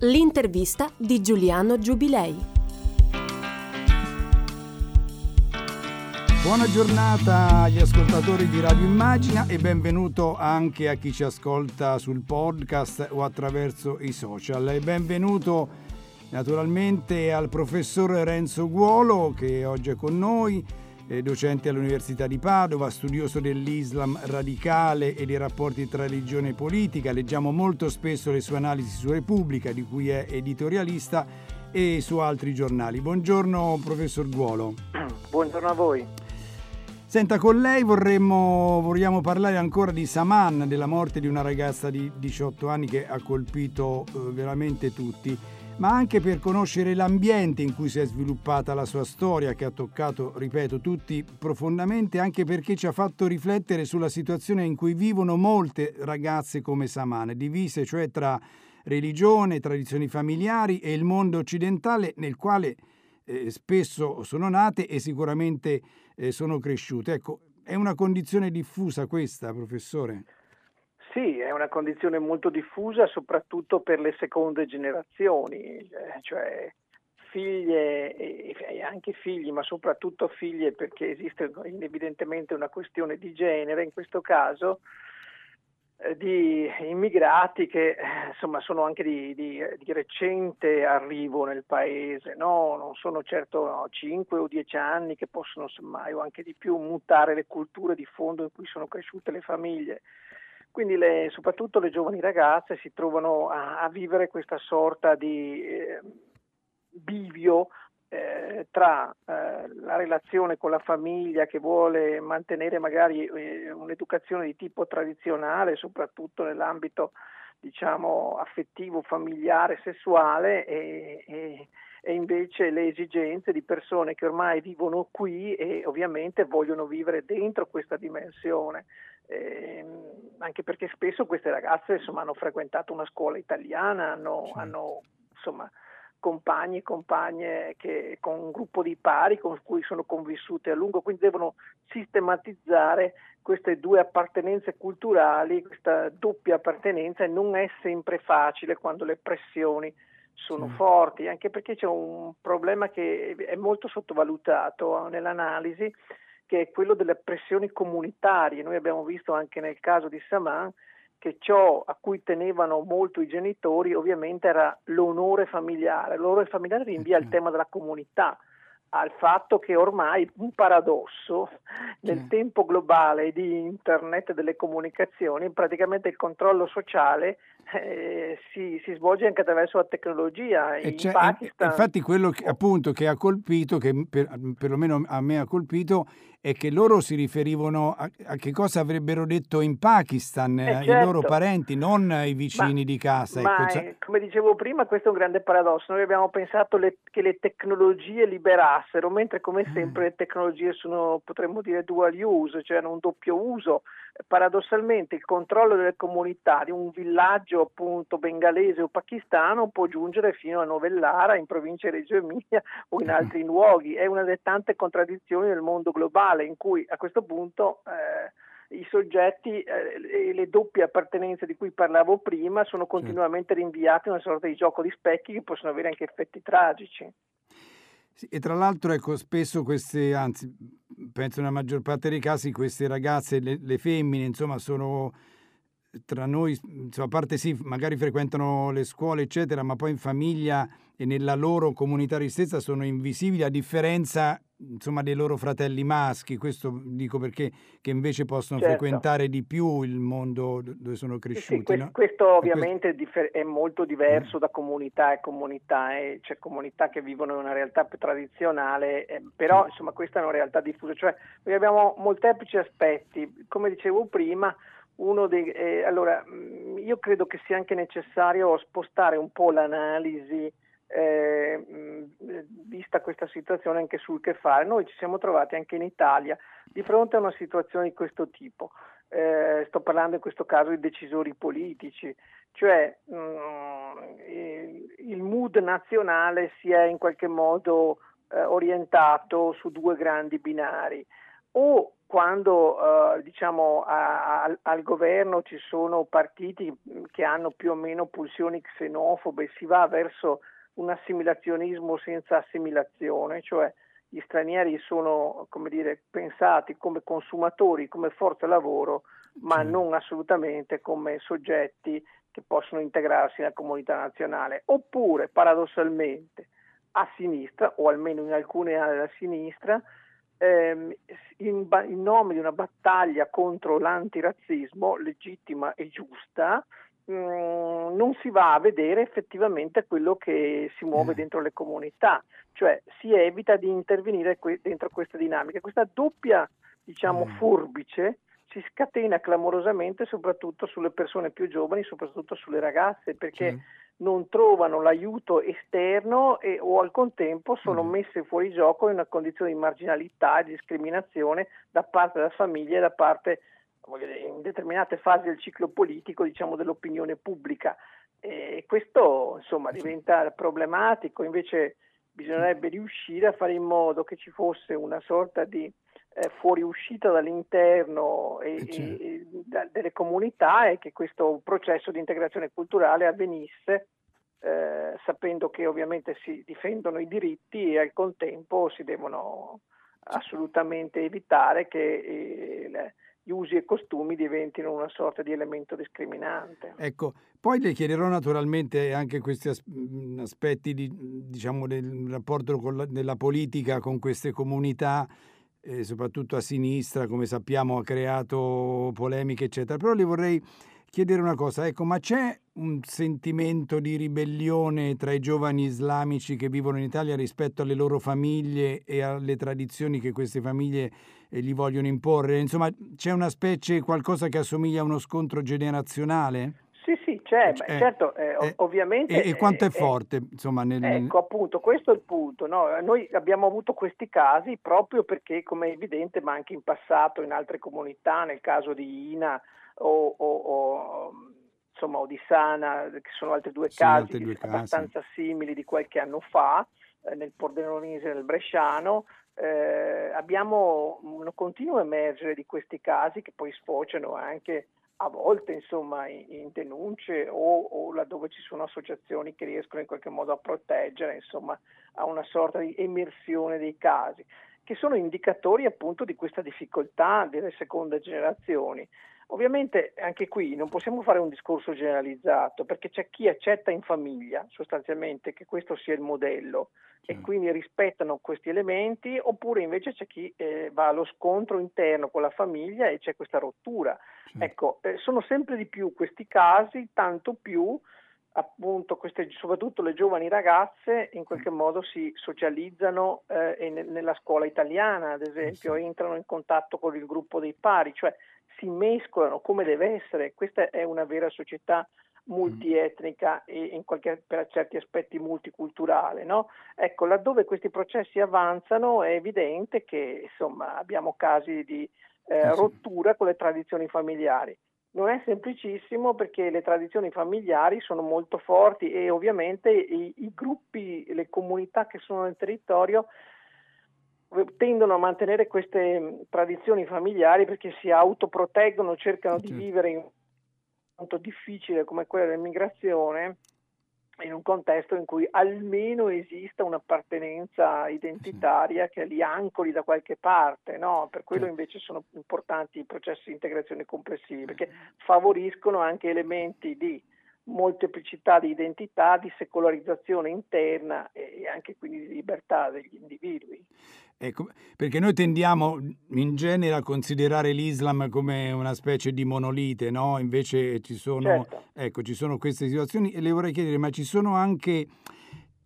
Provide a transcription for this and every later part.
L'intervista di Giuliano Giubilei. Buona giornata agli ascoltatori di Radio Immagina e benvenuto anche a chi ci ascolta sul podcast o attraverso i social. E benvenuto naturalmente al professor Renzo Guolo che oggi è con noi docente all'Università di Padova, studioso dell'Islam radicale e dei rapporti tra religione e politica. Leggiamo molto spesso le sue analisi su Repubblica, di cui è editorialista, e su altri giornali. Buongiorno professor Guolo. Buongiorno a voi. Senta, con lei vorremmo, vogliamo parlare ancora di Saman, della morte di una ragazza di 18 anni che ha colpito eh, veramente tutti ma anche per conoscere l'ambiente in cui si è sviluppata la sua storia, che ha toccato, ripeto, tutti profondamente, anche perché ci ha fatto riflettere sulla situazione in cui vivono molte ragazze come Samane, divise cioè tra religione, tradizioni familiari e il mondo occidentale nel quale eh, spesso sono nate e sicuramente eh, sono cresciute. Ecco, è una condizione diffusa questa, professore? Sì, è una condizione molto diffusa soprattutto per le seconde generazioni, eh, cioè figlie e anche figli, ma soprattutto figlie perché esiste evidentemente una questione di genere in questo caso, eh, di immigrati che eh, insomma sono anche di, di, di recente arrivo nel paese, no? non sono certo no, 5 o 10 anni che possono semmai o anche di più mutare le culture di fondo in cui sono cresciute le famiglie. Quindi le, soprattutto le giovani ragazze si trovano a, a vivere questa sorta di eh, bivio eh, tra eh, la relazione con la famiglia che vuole mantenere magari eh, un'educazione di tipo tradizionale, soprattutto nell'ambito diciamo affettivo, familiare, sessuale e, e, e invece le esigenze di persone che ormai vivono qui e ovviamente vogliono vivere dentro questa dimensione. Eh, anche perché spesso queste ragazze insomma, hanno frequentato una scuola italiana, hanno, sì. hanno insomma, compagni e compagne che, con un gruppo di pari con cui sono convissute a lungo, quindi devono sistematizzare queste due appartenenze culturali, questa doppia appartenenza e non è sempre facile quando le pressioni sono sì. forti, anche perché c'è un problema che è molto sottovalutato nell'analisi che è quello delle pressioni comunitarie. Noi abbiamo visto anche nel caso di Saman che ciò a cui tenevano molto i genitori ovviamente era l'onore familiare. L'onore familiare rinvia al tema della comunità, al fatto che ormai un paradosso nel sì. tempo globale di internet e delle comunicazioni, praticamente il controllo sociale eh, si, si, svolge anche attraverso la tecnologia. In Pakistan... Infatti quello che, appunto che ha colpito, che per, perlomeno a me ha colpito, è che loro si riferivano a, a che cosa avrebbero detto in Pakistan eh, certo. i loro parenti, non ai vicini ma, di casa. Ma ecco, cioè... come dicevo prima, questo è un grande paradosso. Noi abbiamo pensato le, che le tecnologie liberassero, mentre come mm. sempre le tecnologie sono, potremmo dire, dual use, cioè hanno un doppio uso. Paradossalmente il controllo delle comunità di un villaggio appunto bengalese o pakistano può giungere fino a Novellara in provincia di Reggio Emilia o in mm. altri luoghi. È una delle tante contraddizioni del mondo globale in cui a questo punto eh, i soggetti eh, e le doppie appartenenze di cui parlavo prima sono continuamente rinviati a una sorta di gioco di specchi che possono avere anche effetti tragici. Sì, e tra l'altro, ecco, spesso queste, anzi, penso nella maggior parte dei casi, queste ragazze, le, le femmine, insomma, sono tra noi, insomma, a parte sì, magari frequentano le scuole, eccetera, ma poi in famiglia e nella loro comunità ristrettata sono invisibili, a differenza insomma, dei loro fratelli maschi, questo dico perché che invece possono certo. frequentare di più il mondo dove sono cresciuti. Sì, questo, no? questo ovviamente questo... è molto diverso mm. da comunità e comunità, e c'è comunità che vivono in una realtà più tradizionale, eh, però sì. insomma questa è una realtà diffusa, cioè noi abbiamo molteplici aspetti, come dicevo prima, dei, eh, allora, mm, io credo che sia anche necessario spostare un po' l'analisi eh, vista questa situazione anche sul che fare. Noi ci siamo trovati anche in Italia di fronte a una situazione di questo tipo. Eh, sto parlando in questo caso di decisori politici, cioè mh, mm, il mood nazionale si è in qualche modo eh, orientato su due grandi binari o quando uh, diciamo, a, a, al governo ci sono partiti che hanno più o meno pulsioni xenofobe, si va verso un assimilazionismo senza assimilazione, cioè gli stranieri sono come dire, pensati come consumatori, come forza lavoro, ma non assolutamente come soggetti che possono integrarsi nella comunità nazionale. Oppure, paradossalmente, a sinistra, o almeno in alcune aree della sinistra, ehm, in, in, nome di una battaglia contro l'antirazzismo legittima e giusta, mm, non si va a vedere effettivamente quello che si muove mm. dentro le comunità, cioè si evita di intervenire que- dentro questa dinamica. Questa doppia diciamo, mm. forbice si scatena clamorosamente soprattutto sulle persone più giovani, soprattutto sulle ragazze, perché sì. Non trovano l'aiuto esterno e, o al contempo sono mm. messe fuori gioco in una condizione di marginalità e discriminazione da parte della famiglia e da parte dire, in determinate fasi del ciclo politico diciamo, dell'opinione pubblica. E questo insomma, diventa problematico, invece bisognerebbe riuscire a fare in modo che ci fosse una sorta di eh, fuoriuscita dall'interno e, eh, certo. e, da, delle comunità e che questo processo di integrazione culturale avvenisse eh, sapendo che ovviamente si difendono i diritti e al contempo si devono assolutamente evitare che eh, gli usi e costumi diventino una sorta di elemento discriminante. Ecco, poi le chiederò naturalmente anche questi aspetti di, diciamo, del rapporto la, della politica con queste comunità eh, soprattutto a sinistra, come sappiamo ha creato polemiche, eccetera. Però le vorrei chiedere una cosa, ecco, ma c'è un sentimento di ribellione tra i giovani islamici che vivono in Italia rispetto alle loro famiglie e alle tradizioni che queste famiglie eh, gli vogliono imporre? Insomma, c'è una specie, qualcosa che assomiglia a uno scontro generazionale? Sì, sì, c'è, eh, certo, eh, eh, ovviamente. E, quanto è forte, insomma, nel... Ecco, appunto, questo è il punto. No? Noi abbiamo avuto questi casi proprio perché, come è evidente, ma anche in passato in altre comunità, nel caso di Ina o, o, o insomma, o di Sana, che sono altri due sì, casi due abbastanza casi. simili di qualche anno fa, eh, nel Pordenonese e nel Bresciano, eh, abbiamo un continuo emergere di questi casi che poi sfociano anche a volte insomma in, in denunce o, o, laddove ci sono associazioni che riescono in qualche modo a proteggere insomma a una sorta di emersione dei casi che sono indicatori appunto di questa difficoltà delle seconde generazioni Ovviamente anche qui non possiamo fare un discorso generalizzato perché c'è chi accetta in famiglia sostanzialmente che questo sia il modello sì. e quindi rispettano questi elementi oppure invece c'è chi eh, va allo scontro interno con la famiglia e c'è questa rottura. Sì. Ecco, eh, sono sempre di più questi casi, tanto più appunto queste, soprattutto le giovani ragazze in qualche modo si socializzano eh, nella scuola italiana, ad esempio, sì. entrano in contatto con il gruppo dei pari, cioè si mescolano come deve essere. Questa è una vera società multietnica e in qualche, per certi aspetti multiculturale. No? Ecco, laddove questi processi avanzano è evidente che insomma, abbiamo casi di eh, rottura con le tradizioni familiari. Non è semplicissimo perché le tradizioni familiari sono molto forti e ovviamente i, i gruppi, le comunità che sono nel territorio tendono a mantenere queste mm, tradizioni familiari perché si autoproteggono, cercano di vivere in un momento difficile come quello dell'immigrazione in un contesto in cui almeno esista un'appartenenza identitaria che li ancoli da qualche parte, no? per quello invece sono importanti i processi di integrazione complessivi perché favoriscono anche elementi di molteplicità di identità, di secolarizzazione interna e anche quindi di libertà degli individui. Ecco, perché noi tendiamo in genere a considerare l'Islam come una specie di monolite, no? Invece ci sono, certo. ecco, ci sono queste situazioni e le vorrei chiedere, ma ci sono anche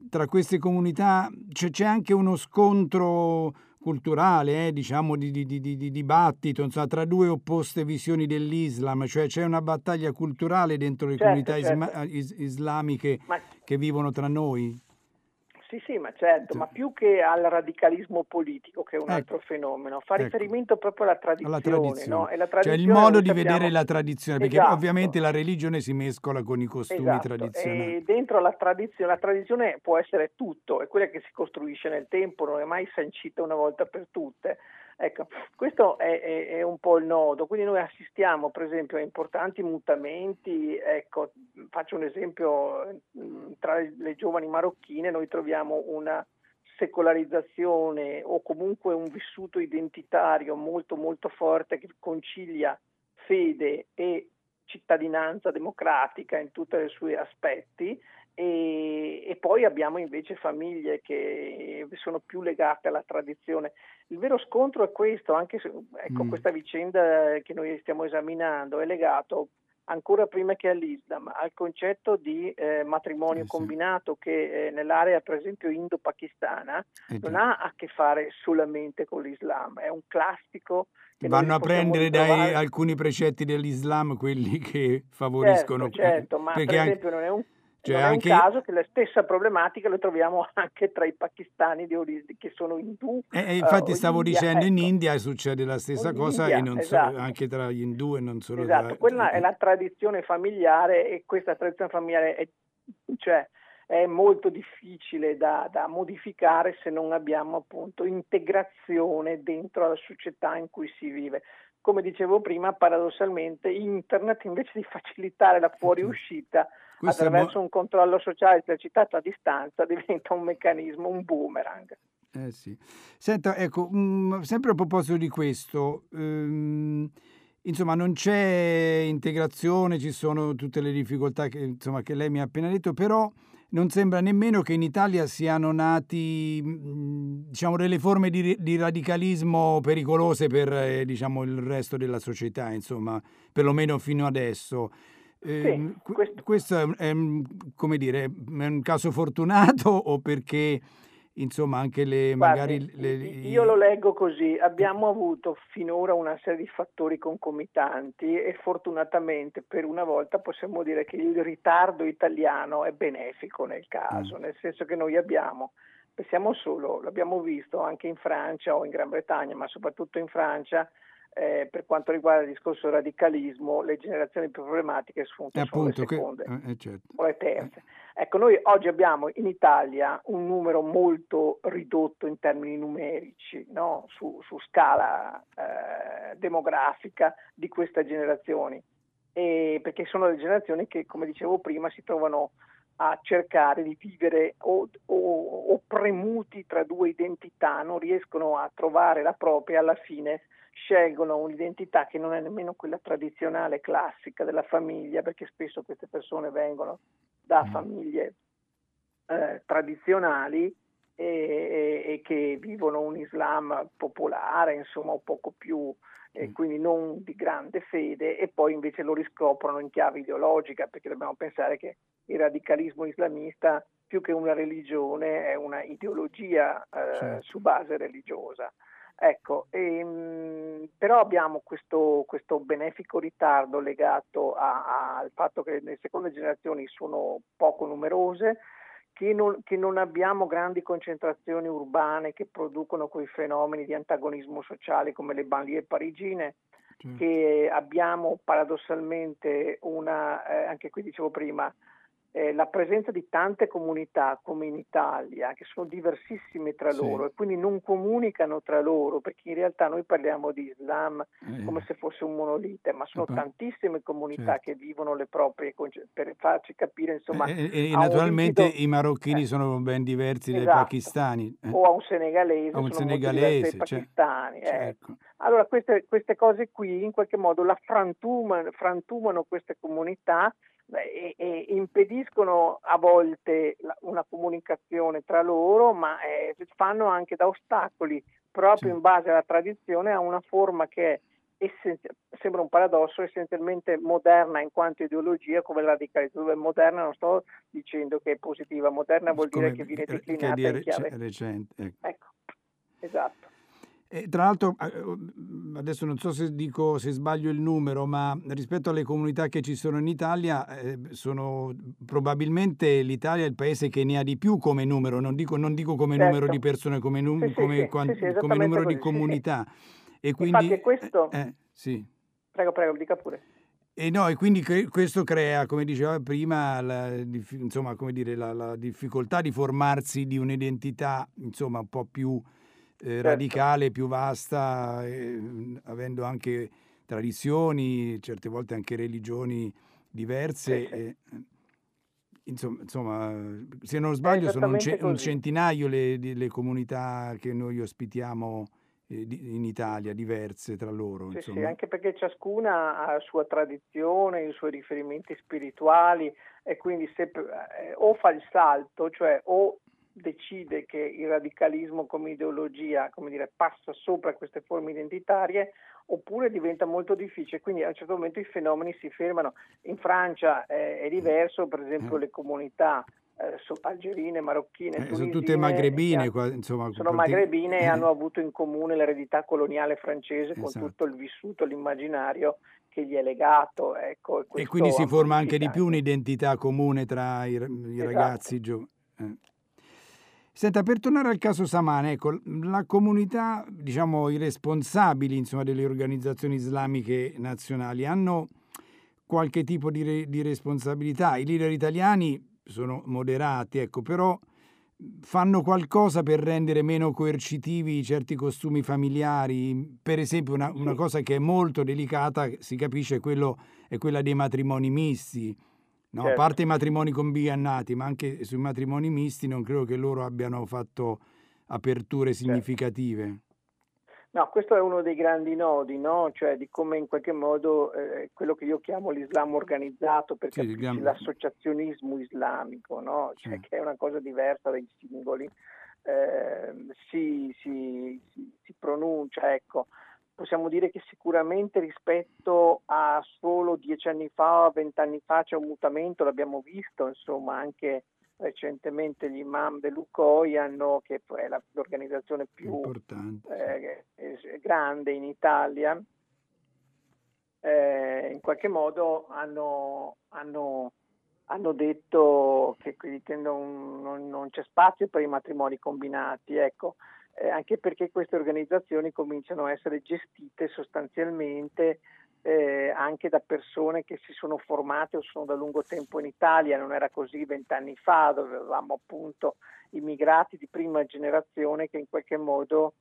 tra queste comunità, cioè, c'è anche uno scontro culturale, eh, diciamo di, di, di, di dibattito insomma, tra due opposte visioni dell'Islam, cioè c'è una battaglia culturale dentro le certo, comunità certo. Isma- is- islamiche Ma... che vivono tra noi? Sì, sì, ma certo, ma più che al radicalismo politico, che è un ecco. altro fenomeno, fa ecco. riferimento proprio alla tradizione. Alla tradizione. No? La tradizione cioè il modo di sappiamo... vedere la tradizione, perché esatto. ovviamente la religione si mescola con i costumi esatto. tradizionali. E dentro la tradizione, la tradizione può essere tutto, è quella che si costruisce nel tempo, non è mai sancita una volta per tutte. Ecco, questo è, è, è, un po' il nodo, quindi noi assistiamo per esempio a importanti mutamenti, ecco, faccio un esempio, tra le giovani marocchine noi troviamo una secolarizzazione o comunque un vissuto identitario molto molto forte che concilia fede e cittadinanza democratica in tutti i suoi aspetti e, e, poi abbiamo invece famiglie che sono più legate alla tradizione. Il vero scontro è questo, anche se ecco, mm. questa vicenda che noi stiamo esaminando è legato ancora prima che all'Islam, al concetto di eh, matrimonio eh, sì. combinato che eh, nell'area per esempio indo-pakistana eh, non ha a che fare solamente con l'Islam, è un classico Vanno a prendere dai alcuni precetti dell'Islam quelli che favoriscono. Certo, certo ma per esempio non è un cioè non anche... è un caso che la stessa problematica la troviamo anche tra i pakistani che sono indù. Eh, eh infatti uh, stavo India, dicendo ecco. in India succede la stessa in cosa India, esatto. so, anche tra gli indù e non solo esatto. tra... Quella è la tradizione familiare e questa tradizione familiare è, cioè, è molto difficile da, da, modificare se non abbiamo appunto integrazione dentro la società in cui si vive. Come dicevo prima, paradossalmente internet invece di facilitare la fuoriuscita questo attraverso mo- un controllo sociale esercitato a distanza diventa un meccanismo, un boomerang. Eh sì. Senta, ecco, mh, mm, sempre a proposito di questo, ehm, insomma, non c'è integrazione, ci sono tutte le difficoltà che, insomma, che lei mi ha appena detto, però non sembra nemmeno che in Italia siano nati mm, diciamo, delle forme di, di radicalismo pericolose per eh, diciamo, il resto della società, insomma, perlomeno fino adesso. Eh, sì, questo... questo è, è, come dire, è un caso fortunato o perché insomma anche le magari Guardi, le, io lo leggo così. Abbiamo avuto finora una serie di fattori concomitanti e fortunatamente per una volta possiamo dire che il ritardo italiano è benefico nel caso mm. nel senso che noi abbiamo pensiamo solo l'abbiamo visto anche in Francia o in Gran Bretagna ma soprattutto in Francia eh, per quanto riguarda il discorso radicalismo, le generazioni più problematiche sono, eh, sono le seconde che, eh, certo. o le terze. Ecco, noi oggi abbiamo in Italia un numero molto ridotto in termini numerici, no? su, su, scala eh, demografica di queste generazioni, e perché sono le generazioni che, come dicevo prima, si trovano a cercare di vivere o, o, o premuti tra due identità, non riescono a trovare la propria alla fine scelgono un'identità che non è nemmeno quella tradizionale, classica della famiglia, perché spesso queste persone vengono da mm. famiglie eh, tradizionali e, e, e, che vivono un Islam popolare, insomma, un poco più, e mm. quindi non di grande fede, e poi invece lo riscoprono in chiave ideologica, perché dobbiamo pensare che il radicalismo islamista, più che una religione, è una ideologia eh, certo. su base religiosa. Ecco, ehm, però abbiamo questo, questo, benefico ritardo legato a, a, al fatto che le seconde generazioni sono poco numerose, che non, che non, abbiamo grandi concentrazioni urbane che producono quei fenomeni di antagonismo sociale come le banlieue parigine, certo. che abbiamo paradossalmente una, eh, anche qui dicevo prima, eh, la presenza di tante comunità come in Italia che sono diversissime tra sì. loro e quindi non comunicano tra loro perché in realtà noi parliamo di Islam eh. come se fosse un monolite ma sono tantissime comunità certo. che vivono le proprie per farci capire insomma e, e, e naturalmente i marocchini eh. sono ben diversi esatto. dai pakistani eh. o a un senegalese a un senegalese dai cioè, pakistani certo. allora queste, queste, cose qui in qualche modo la frantumano, frantumano queste comunità e, e impediscono a volte la, una comunicazione tra loro, ma eh, fanno anche da ostacoli proprio sì. in base alla tradizione a una forma che è sembra un paradosso, essenzialmente moderna in quanto ideologia come la radicalità, dove moderna non sto dicendo che è positiva, moderna vuol come, dire che viene declinata che in chiave recente. Ecco. ecco, esatto. E tra l'altro, eh, oh, adesso non so se dico se sbaglio il numero, ma rispetto alle comunità che ci sono in Italia, eh, sono probabilmente l'Italia è il paese che ne ha di più come numero, non dico, non dico come certo. numero di persone, come, num- sì, come, sì, quan- sì, come numero così, di comunità. E quindi, Infatti questo... Eh, sì. Prego, prego, dica pure. E no, e quindi cre- questo crea, come diceva prima, la, insomma, come dire, la, la difficoltà di formarsi di un'identità insomma, un po' più certo. radicale, più vasta, eh, avendo anche tradizioni, certe volte anche religioni diverse. Sì, sì. Insomma, insomma, se non sbaglio sono un, ce- un centinaio le, le, comunità che noi ospitiamo eh, in Italia, diverse tra loro. Sì, sì, anche perché ciascuna ha la sua tradizione, i suoi riferimenti spirituali e quindi se, eh, o fa il salto, cioè o decide che il radicalismo come ideologia come dire, passa sopra queste forme identitarie oppure diventa molto difficile, quindi a un certo momento i fenomeni si fermano. In Francia eh, è diverso, per esempio eh. le comunità eh, algerine, marocchine, eh, sono tutte magrebine, qua, insomma, sono magrebine e eh. hanno avuto in comune l'eredità coloniale francese esatto. con tutto il vissuto, l'immaginario che gli è legato. Ecco, e, e quindi si forma anche di più un'identità comune tra i, i esatto. ragazzi giovani. Eh. Senta, per tornare al caso Saman, ecco, la comunità, diciamo, i responsabili insomma, delle organizzazioni islamiche nazionali hanno qualche tipo di, re, di responsabilità. I leader italiani sono moderati, ecco, però fanno qualcosa per rendere meno coercitivi certi costumi familiari. Per esempio, una, una cosa che è molto delicata, si capisce, quello, è quella dei matrimoni misti. No, certo. A parte i matrimoni combinati, ma anche sui matrimoni misti non credo che loro abbiano fatto aperture certo. significative. Certo. No, questo è uno dei grandi nodi, no? cioè di come in qualche modo eh, quello che io chiamo l'Islam organizzato, perché sì, gran... l'associazionismo islamico, no? cioè, sì. che è una cosa diversa dai singoli, eh, si, si, si, si, pronuncia, ecco. Possiamo dire che sicuramente rispetto a solo dieci anni fa o vent'anni fa c'è un mutamento, l'abbiamo visto, insomma, anche recentemente gli imam dell'UCOI hanno, che è l'organizzazione più eh, grande in Italia, eh, in qualche modo hanno, hanno, hanno detto che non, non, c'è spazio per i matrimoni combinati, ecco, eh, anche perché queste organizzazioni cominciano a essere gestite sostanzialmente eh, anche da persone che si sono formate o sono da lungo tempo in Italia, non era così vent'anni fa, dove avevamo appunto immigrati di prima generazione che in qualche modo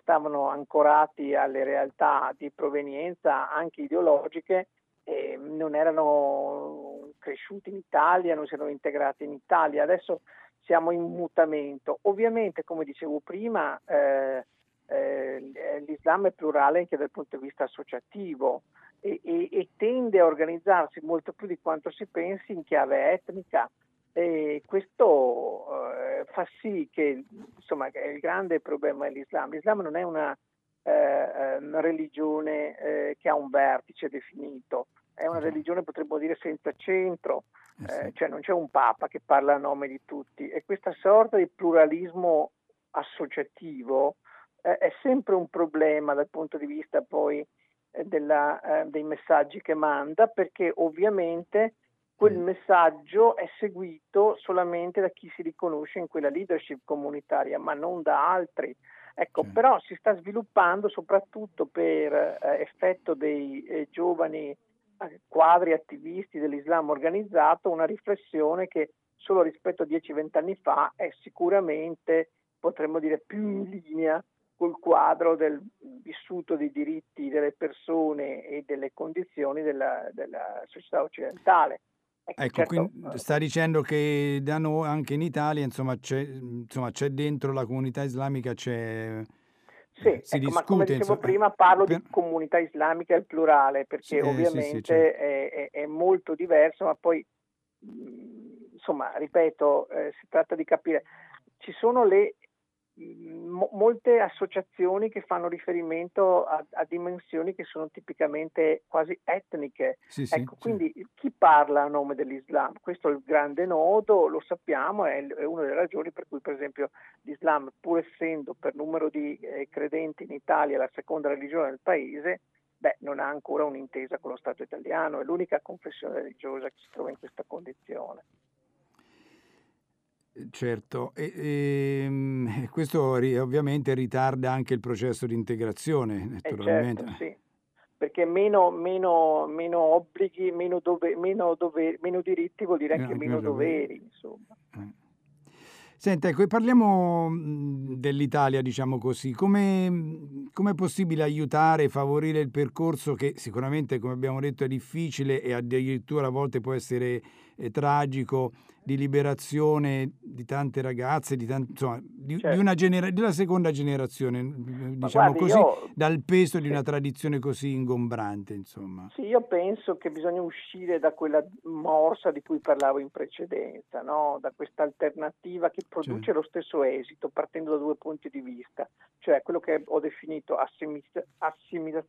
stavano ancorati alle realtà di provenienza anche ideologiche e non erano cresciuti in Italia, non si erano integrati in Italia. Adesso siamo in mutamento. Ovviamente, come dicevo prima, eh, eh, l'Islam è plurale anche dal punto di vista associativo e, e, e, tende a organizzarsi molto più di quanto si pensi in chiave etnica. E questo eh, fa sì che insomma, il grande problema dell'Islam. L'Islam non è una, eh, una religione eh, che ha un vertice definito, è una religione, potremmo dire, senza centro, eh, eh cioè non c'è un papa che parla a nome di tutti. E questa sorta di pluralismo associativo eh, è sempre un problema dal punto di vista poi eh, della, eh, dei messaggi che manda perché ovviamente quel messaggio è seguito solamente da chi si riconosce in quella leadership comunitaria, ma non da altri. Ecco, però si sta sviluppando soprattutto per eh, effetto dei giovani quadri attivisti dell'Islam organizzato una riflessione che solo rispetto a 10-20 anni fa è sicuramente, potremmo dire, più in linea col quadro del vissuto dei diritti delle persone e delle condizioni della, della società occidentale. Ecco, ecco certo, quindi eh, sta dicendo che da noi, anche in Italia, insomma c'è, insomma, c'è dentro la comunità islamica, c'è... Sì, si ecco, discute, ma come dicevo insomma, prima parlo per... di comunità islamica al plurale perché sì, ovviamente sì, sì, certo. è, è, molto diverso, ma poi insomma, ripeto, eh, si tratta di capire, ci sono le mo- molte associazioni che fanno riferimento a, a, dimensioni che sono tipicamente quasi etniche. Sì, ecco, sì, quindi sì. chi parla a nome dell'Islam? Questo è il grande nodo, lo sappiamo, è, è, una delle ragioni per cui per esempio l'Islam, pur essendo per numero di eh, credenti in Italia la seconda religione del paese, beh, non ha ancora un'intesa con lo Stato italiano, è l'unica confessione religiosa che si trova in questa condizione. Certo, e, e, ehm, questo ovviamente ritarda anche il processo di integrazione, naturalmente. Eh certo, sì, perché meno, meno, meno obblighi, meno, dove, meno, dove, meno, diritti vuol dire anche eh, meno doveri, insomma. Eh. Senta, ecco, parliamo dell'Italia, diciamo così. Come è possibile aiutare e favorire il percorso che sicuramente, come abbiamo detto, è difficile e addirittura a volte può essere eh, tragico di liberazione di tante ragazze, di, tanti, insomma, di, certo. di una genera- della seconda generazione, diciamo guardi, così, io, dal peso di una tradizione così ingombrante. Insomma. Sì, io penso che bisogna uscire da quella morsa di cui parlavo in precedenza, no? da questa alternativa che produce certo. lo stesso esito partendo da due punti di vista, cioè quello che ho definito assimil- assimil-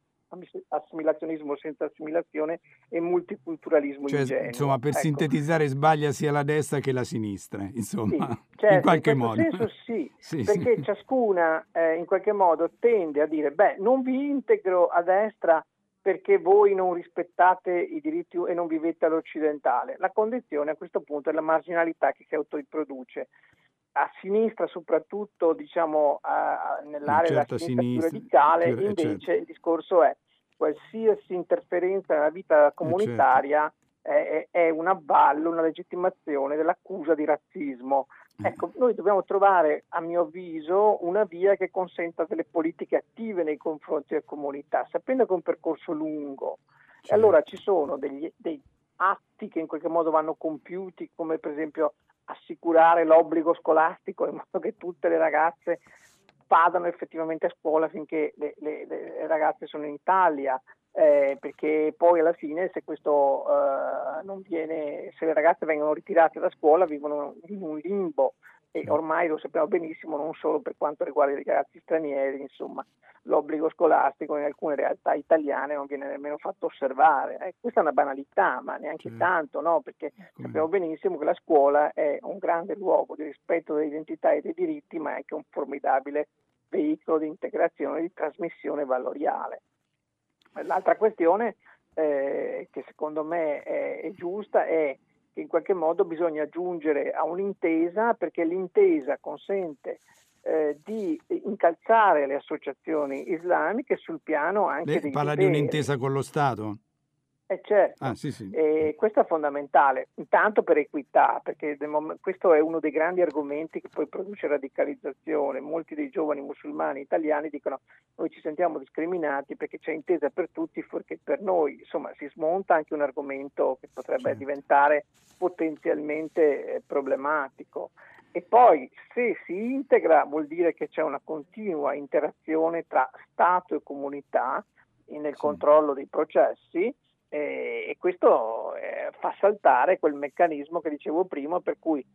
assimilazionismo senza assimilazione e multiculturalismo cioè, ingenuo. Insomma, per ecco. sintetizzare sbaglia sia la destra che la sinistra, insomma, sì, certo, in qualche in modo. senso sì, sì perché sì. ciascuna eh, in qualche modo tende a dire, beh, non vi integro a destra perché voi non rispettate i diritti e non vivete all'occidentale. La condizione a questo punto è la marginalità che si autoriproduce a sinistra soprattutto diciamo a, nell'area della sinistra, sinistra più radicale più, invece certo. il discorso è qualsiasi interferenza nella vita comunitaria certo. è, è, un avvallo, una legittimazione dell'accusa di razzismo. Mm. Ecco, noi dobbiamo trovare, a mio avviso, una via che consenta delle politiche attive nei confronti della comunità, sapendo che è un percorso lungo. Certo. E allora ci sono degli, dei atti che in qualche modo vanno compiuti, come per esempio assicurare l'obbligo scolastico in modo che tutte le ragazze vadano effettivamente a scuola finché le, le, le ragazze sono in Italia, eh, perché poi alla fine se questo eh, non viene, se le ragazze vengono ritirate da scuola vivono in un limbo e ormai lo sappiamo benissimo non solo per quanto riguarda i ragazzi stranieri, insomma l'obbligo scolastico in alcune realtà italiane non viene nemmeno fatto osservare. Eh, questa è una banalità, ma neanche sì. tanto, no? perché Come... sappiamo benissimo che la scuola è un grande luogo di rispetto delle identità e dei diritti, ma è anche un formidabile veicolo di integrazione e di trasmissione valoriale. L'altra questione eh, che secondo me è, è giusta è che in qualche modo bisogna giungere a un'intesa perché l'intesa consente eh, di incalzare le associazioni islamiche sul piano anche Lei dei parla doveri. di un'intesa con lo Stato? Eh certo, ah, sì, sì. E questo è fondamentale, intanto per equità, perché questo è uno dei grandi argomenti che poi produce radicalizzazione. Molti dei giovani musulmani italiani dicono noi ci sentiamo discriminati perché c'è intesa per tutti fuorché per noi. Insomma, si smonta anche un argomento che potrebbe certo. diventare potenzialmente eh, problematico. E poi se si integra vuol dire che c'è una continua interazione tra Stato e comunità nel sì. controllo dei processi eh, e questo eh, fa saltare quel meccanismo che dicevo prima per cui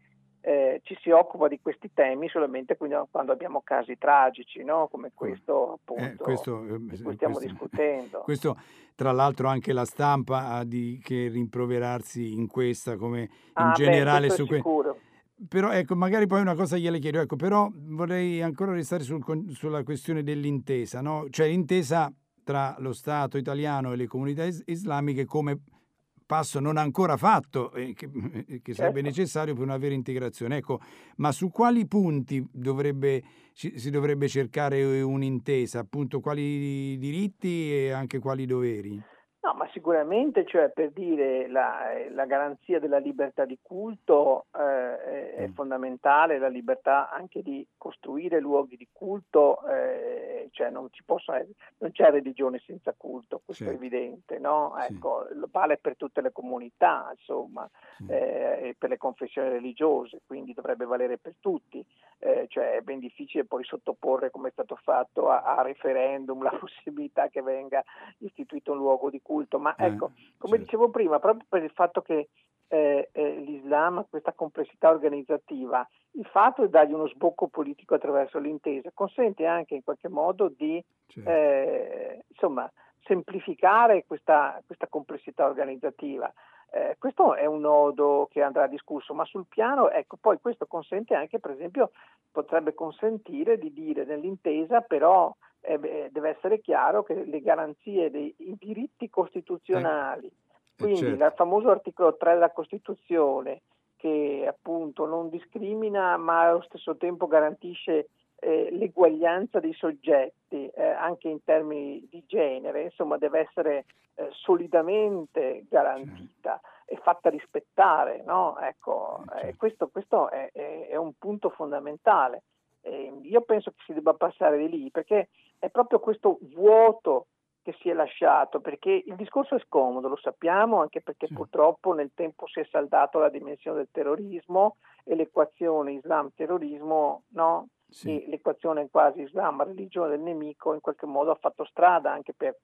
eh, ci si occupa di questi temi solamente quando abbiamo casi tragici, no? come questo appunto eh, questo, di cui stiamo questo, discutendo. Questo tra l'altro anche la stampa ha di che rimproverarsi in questa come in ah, generale beh, su questo. Però ecco, magari poi una cosa gliele chiedo, ecco, però vorrei ancora restare sul, sulla questione dell'intesa, no? Cioè l'intesa tra lo Stato italiano e le comunità is- islamiche come passo non ancora fatto eh, che, eh, che, sarebbe certo. necessario per una vera integrazione. Ecco, ma su quali punti dovrebbe, ci, si dovrebbe cercare un'intesa? Appunto, quali diritti e anche quali doveri? No, ma sicuramente, cioè, per dire la, la garanzia della libertà di culto eh, è mm. fondamentale, la libertà anche di costruire luoghi di culto, eh, cioè non, possono, non, c'è religione senza culto, questo sì. è evidente, no? Ecco, sì. vale per tutte le comunità, insomma, sì. eh, e per le confessioni religiose, quindi dovrebbe valere per tutti. Eh, cioè è ben difficile poi sottoporre, come è stato fatto, a, a referendum la possibilità che venga istituito un luogo di culto culto, ma ecco, eh, come certo. dicevo prima, proprio per il fatto che eh, eh, l'Islam ha questa complessità organizzativa, il fatto di dargli uno sbocco politico attraverso l'intesa consente anche in qualche modo di certo. eh, insomma, semplificare questa, questa, complessità organizzativa. Eh, questo è un nodo che andrà discusso, ma sul piano, ecco, poi questo consente anche, per esempio, potrebbe consentire di dire nell'intesa, però eh, deve essere chiaro che le garanzie dei diritti costituzionali, eh, quindi certo. il famoso articolo 3 della Costituzione, che appunto non discrimina ma allo stesso tempo garantisce eh, l'eguaglianza dei soggetti eh, anche in termini di genere, insomma deve essere eh, solidamente garantita. Certo. E fatta rispettare, no? ecco, eh, certo. questo, questo è, è, è, un punto fondamentale. Io penso che si debba passare di lì perché è proprio questo vuoto che si è lasciato, perché il discorso è scomodo, lo sappiamo, anche perché sì. purtroppo nel tempo si è saldato la dimensione del terrorismo e l'equazione Islam-terrorismo, no? Sì. l'equazione quasi Islam-religione del nemico in qualche modo ha fatto strada anche per,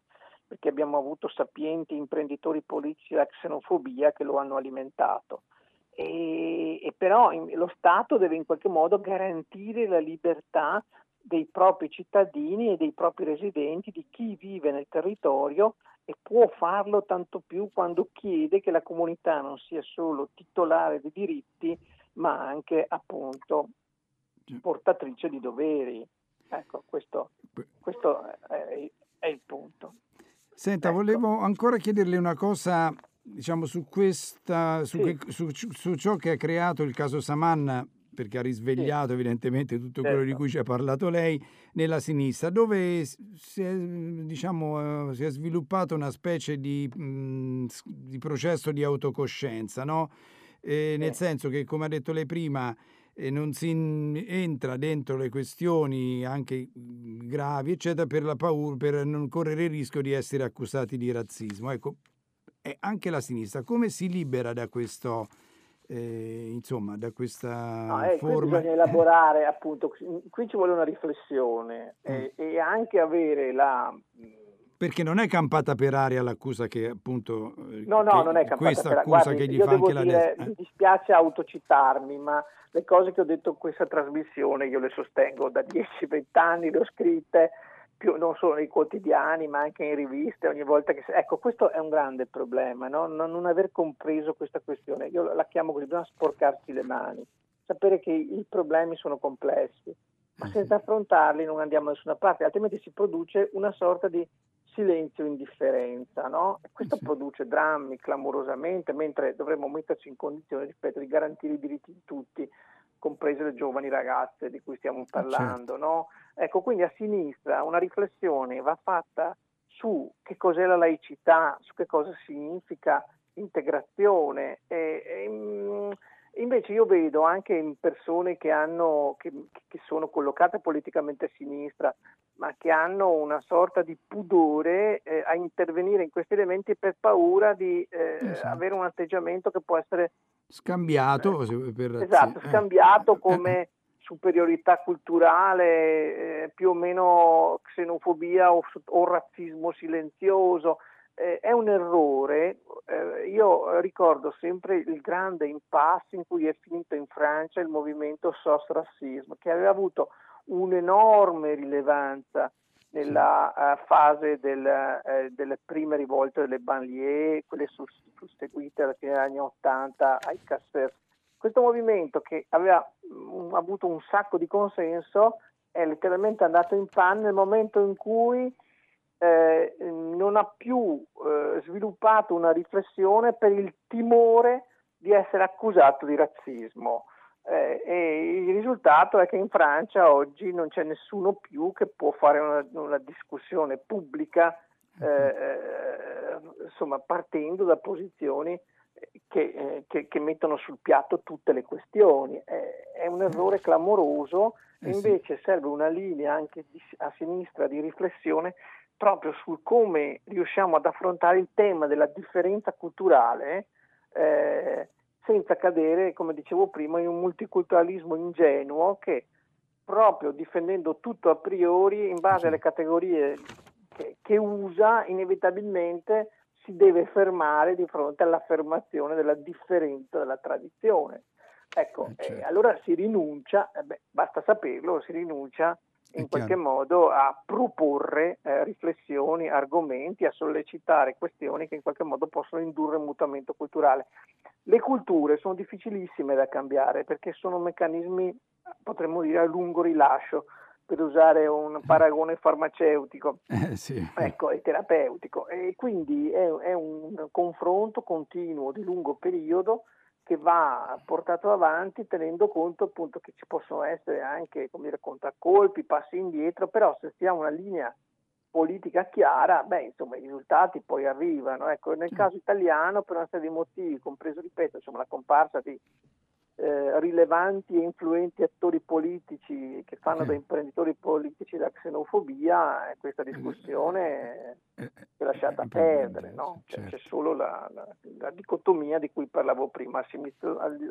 perché abbiamo avuto sapienti imprenditori politici della xenofobia che lo hanno alimentato. E, e però in, lo Stato deve in qualche modo garantire la libertà dei propri cittadini e dei propri residenti, di chi vive nel territorio e può farlo tanto più quando chiede che la comunità non sia solo titolare di diritti, ma anche appunto portatrice di doveri. Ecco, questo, questo è, è, il punto. Senta, ecco. volevo ancora chiederle una cosa, diciamo, su, questa, su, sì. che, su, su ciò che ha creato il caso Saman perché ha risvegliato sì. evidentemente tutto quello certo. di cui ci ha parlato lei, nella sinistra, dove si è, diciamo, eh, si è sviluppato una specie di, mh, di processo di autocoscienza, no? eh, nel senso che, come ha detto lei prima, eh, non si entra dentro le questioni anche gravi, eccetera, per la paura, per non correre il rischio di essere accusati di razzismo. Ecco, e anche la sinistra come si libera da questo eh, insomma, da questa no, eh, forma... bisogna elaborare, appunto, qui ci vuole una riflessione mm. e, e, anche avere la... Perché non è campata per aria l'accusa che appunto... Eh, no, no, non è campata questa per accusa Guardi, che gli fa anche dire, la destra. Mi dispiace autocitarmi, ma le cose che ho detto in questa trasmissione io le sostengo da 10-20 anni, le ho scritte più, non solo nei quotidiani ma anche in riviste ogni volta che... Ecco, questo è un grande problema, no? non, non, aver compreso questa questione. Io la chiamo così, bisogna sporcarsi le mani, sapere che i problemi sono complessi, ma senza affrontarli non andiamo da nessuna parte, altrimenti si produce una sorta di silenzio indifferenza, no? E questo sì. produce drammi clamorosamente, mentre dovremmo metterci in condizione, ripeto, di garantire i diritti di tutti, comprese le giovani ragazze di cui stiamo parlando, certo. no? Ecco, quindi a sinistra una riflessione va fatta su che cos'è la laicità, su che cosa significa integrazione. E, e, mm, invece io vedo anche in persone che, hanno, che, che, sono collocate politicamente a sinistra, ma che hanno una sorta di pudore eh, a intervenire in questi elementi per paura di eh, esatto. avere un atteggiamento che può essere scambiato. Eh, per, esatto, scambiato come superiorità culturale, eh, più o meno xenofobia o, o razzismo silenzioso. Eh, è un errore. Eh, io ricordo sempre il grande impasse in cui è finito in Francia il movimento SOS Rassismo, che aveva avuto un'enorme rilevanza nella uh, fase del, uh, delle prime rivolte delle banlieue, quelle susseguite alla fine degli anni 80 ai Casser questo movimento che aveva mh, mm, avuto un sacco di consenso è letteralmente andato in panne nel momento in cui eh, non ha più eh, sviluppato una riflessione per il timore di essere accusato di razzismo. Eh, e il risultato è che in Francia oggi non c'è nessuno più che può fare una, una discussione pubblica, eh, eh, insomma, partendo da posizioni che, eh, che, che, mettono sul piatto tutte le questioni. È, è un errore clamoroso invece serve una linea anche di, a sinistra di riflessione proprio sul come riusciamo ad affrontare il tema della differenza culturale eh, senza cadere, come dicevo prima, in un multiculturalismo ingenuo che proprio difendendo tutto a priori in base alle categorie che, che usa inevitabilmente si deve fermare di fronte all'affermazione della differenza della tradizione. Ecco, eh, certo. eh, allora si rinuncia, eh beh, basta saperlo, si rinuncia in qualche modo a proporre eh, riflessioni, argomenti, a sollecitare questioni che in qualche modo possono indurre un mutamento culturale. Le culture sono difficilissime da cambiare perché sono meccanismi, potremmo dire, a lungo rilascio per usare un paragone farmaceutico eh, sì. ecco, e terapeutico. E quindi è, è, un confronto continuo di lungo periodo che va portato avanti tenendo conto appunto che ci possono essere anche come dire, contraccolpi, passi indietro, però se stiamo una linea politica chiara, beh, insomma, i risultati poi arrivano. Ecco, nel caso italiano, per una serie di motivi, compreso, ripeto, insomma, la comparsa di eh, rilevanti e influenti attori politici che fanno sì. da imprenditori politici la xenofobia, eh, questa discussione eh, è lasciata perdere, no? cioè, certo. c'è solo la, la, la, dicotomia di cui parlavo prima,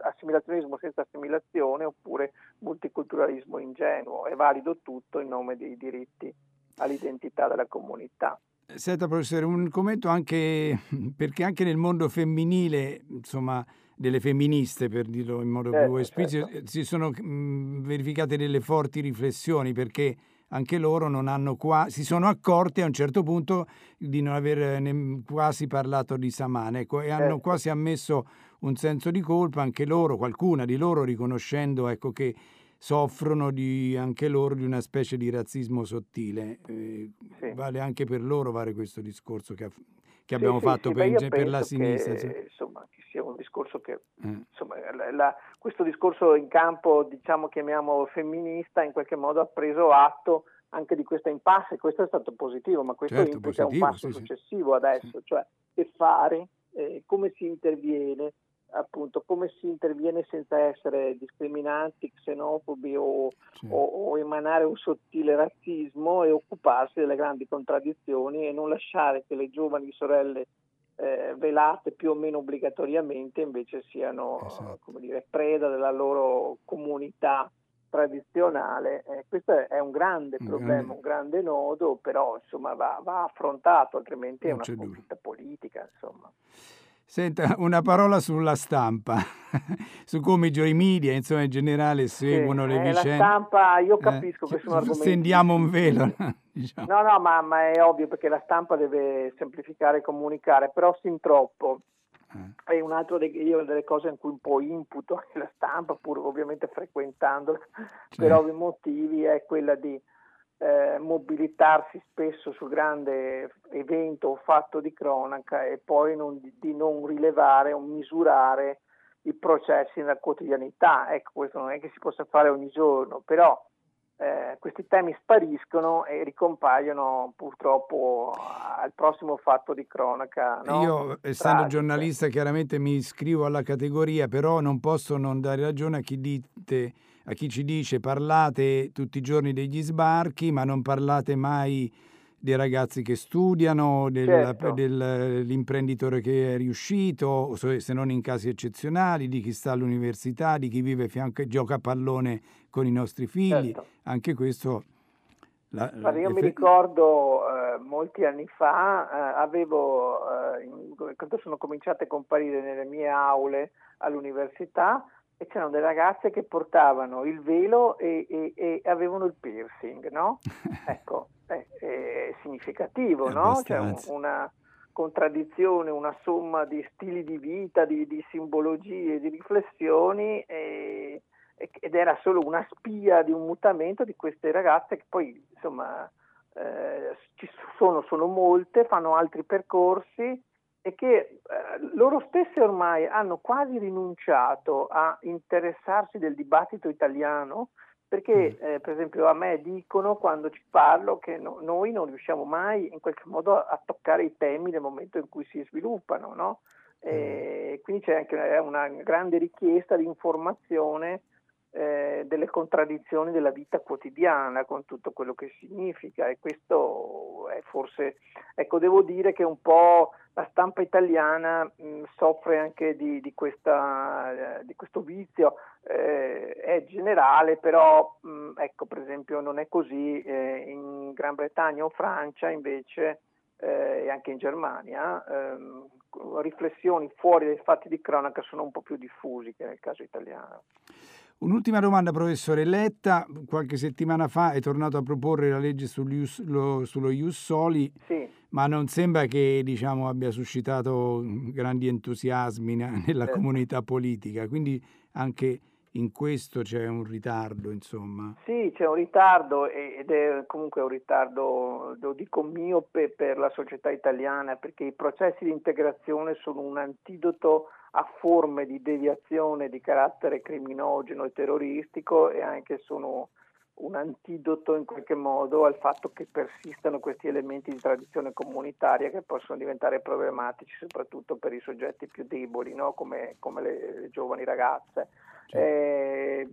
assimilazionismo senza assimilazione oppure multiculturalismo ingenuo, è valido tutto in nome dei diritti all'identità della comunità. Senta professore, un commento anche perché anche nel mondo femminile, insomma, delle femministe, per dirlo in modo certo, più esplicito, certo. si sono mh, verificate delle forti riflessioni perché anche loro non hanno qua, si sono accorte a un certo punto di non aver ne, quasi parlato di Saman ecco, e hanno certo. quasi ammesso un senso di colpa anche loro, qualcuna di loro riconoscendo ecco, che soffrono di, anche loro di una specie di razzismo sottile. Eh, sì. Vale anche per loro fare questo discorso che, che abbiamo sì, fatto sì, per, per la sinistra. Che, insomma, discorso che, mm. insomma, la, la, questo discorso in campo, diciamo, chiamiamo femminista, in qualche modo ha preso atto anche di questa impasse, questo è stato positivo, ma questo certo, implica positivo, un passo sì, successivo adesso, cioè che fare, eh, come si interviene, appunto come si interviene senza essere discriminanti, xenofobi o, sì. o, o, emanare un sottile razzismo e occuparsi delle grandi contraddizioni e non lasciare che le giovani sorelle eh, velate più o meno obbligatoriamente invece siano esatto. come dire, preda della loro comunità tradizionale. Eh, questo è un grande un problema, grande... un grande nodo, però insomma, va, va affrontato, altrimenti non è una sconfitta politica. Insomma. Senta, una parola sulla stampa, su come i media, insomma, in generale seguono sì, le eh, vicende. La stampa, io eh, capisco eh, che sono argomenti... Stendiamo un velo. diciamo. No, no, ma, ma, è ovvio perché la stampa deve semplificare e comunicare, però sin troppo. Eh. È un altro dei, io delle cose in cui un po' imputo anche la stampa, pur ovviamente frequentandola certo. per ovvi motivi, è quella di eh, mobilitarsi spesso sul grande evento o fatto di cronaca e poi non, di non rilevare o misurare i processi nella quotidianità. Ecco, questo non è che si possa fare ogni giorno, però eh, questi temi spariscono e ricompaiono purtroppo al prossimo fatto di cronaca. No? Io, essendo Tragica. giornalista, chiaramente mi iscrivo alla categoria, però non posso non dare ragione a chi dite a chi ci dice parlate tutti i giorni degli sbarchi, ma non parlate mai dei ragazzi che studiano, del, certo. dell'imprenditore che è riuscito, se non in casi eccezionali, di chi sta all'università, di chi vive fianco e gioca a pallone con i nostri figli. Certo. Anche questo... La, Guarda, io mi ricordo eh, molti anni fa, eh, avevo, eh, quando sono cominciate a comparire nelle mie aule all'università, e c'erano delle ragazze che portavano il velo e, e, e avevano il piercing, no? ecco, è, è significativo, è no? C'è un, una contraddizione, una somma di stili di vita, di, di simbologie, di riflessioni e, ed era solo una spia di un mutamento di queste ragazze che poi insomma eh, ci sono, sono molte, fanno altri percorsi è che eh, loro stesse ormai hanno quasi rinunciato a interessarsi del dibattito italiano perché mm. eh, per esempio a me dicono quando ci parlo che no, noi non riusciamo mai in qualche modo a, toccare i temi nel momento in cui si sviluppano, no? mm. quindi c'è anche una grande richiesta di informazione eh, delle contraddizioni della vita quotidiana con tutto quello che significa e questo è forse, ecco devo dire che un po' la stampa italiana mh, soffre anche di, di, questa, eh, di questo vizio, eh, è generale però mh, ecco per esempio non è così eh, in Gran Bretagna o Francia invece eh, e anche in Germania ehm, riflessioni fuori dai fatti di cronaca sono un po' più diffusi che nel caso italiano. Un'ultima domanda, professore. Letta qualche settimana fa è tornato a proporre la legge ius, lo, sullo Ius Soli, sì. ma non sembra che diciamo, abbia suscitato grandi entusiasmi nella certo. comunità politica, quindi anche in questo c'è un ritardo, insomma. Sì, c'è un ritardo ed è comunque un ritardo, lo dico miope per la società italiana, perché i processi di integrazione sono un antidoto a forme di deviazione di carattere criminogeno e terroristico e anche sono un antidoto in qualche modo al fatto che persistano questi elementi di tradizione comunitaria che possono diventare problematici soprattutto per i soggetti più deboli, no? come, come le, le, giovani ragazze. Eh,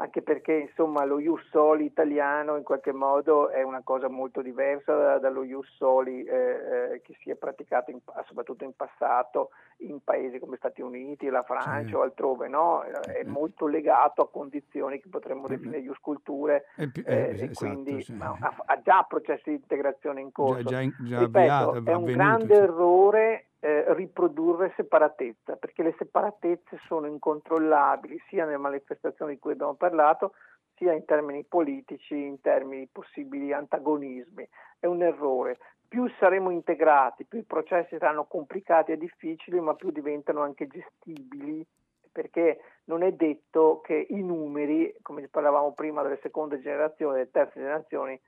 anche perché insomma lo Ius Soli italiano in qualche modo è una cosa molto diversa da, dallo Ius Soli eh, eh, che si è praticato in, soprattutto in passato in paesi come Stati Uniti, la Francia sì. o altrove, no? è molto legato a condizioni che potremmo eh, definire Ius culture eh, e esatto, quindi sì. ha, ha, già processi di integrazione in corso. Già, già, già Ripeto, avviato, è un avvenuto, grande sì. errore eh, riprodurre separatezza, perché le separatezze sono incontrollabili sia nelle manifestazioni di cui abbiamo parlato, sia in termini politici, in termini di possibili antagonismi. È un errore. Più saremo integrati, più i processi saranno complicati e difficili, ma più diventano anche gestibili, perché non è detto che i numeri, come parlavamo prima delle seconde generazioni, delle terze generazioni,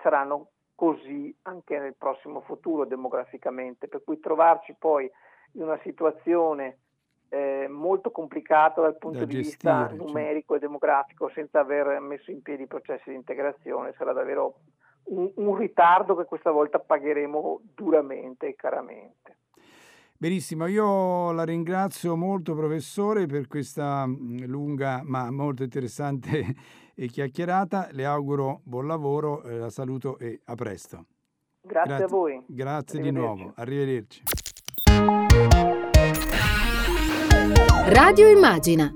saranno così anche nel prossimo futuro demograficamente, per cui trovarci poi in una situazione eh, molto complicata dal punto da di gestire, vista numerico cioè. e demografico senza aver messo in piedi i processi di integrazione sarà davvero un, un ritardo che questa volta pagheremo duramente e caramente. Benissimo, io la ringrazio molto professore per questa lunga ma molto interessante chiacchierata. Le auguro buon lavoro, eh, la saluto e a presto. Grazie, grazie a voi. Grazie di nuovo, arrivederci. Radio Immagina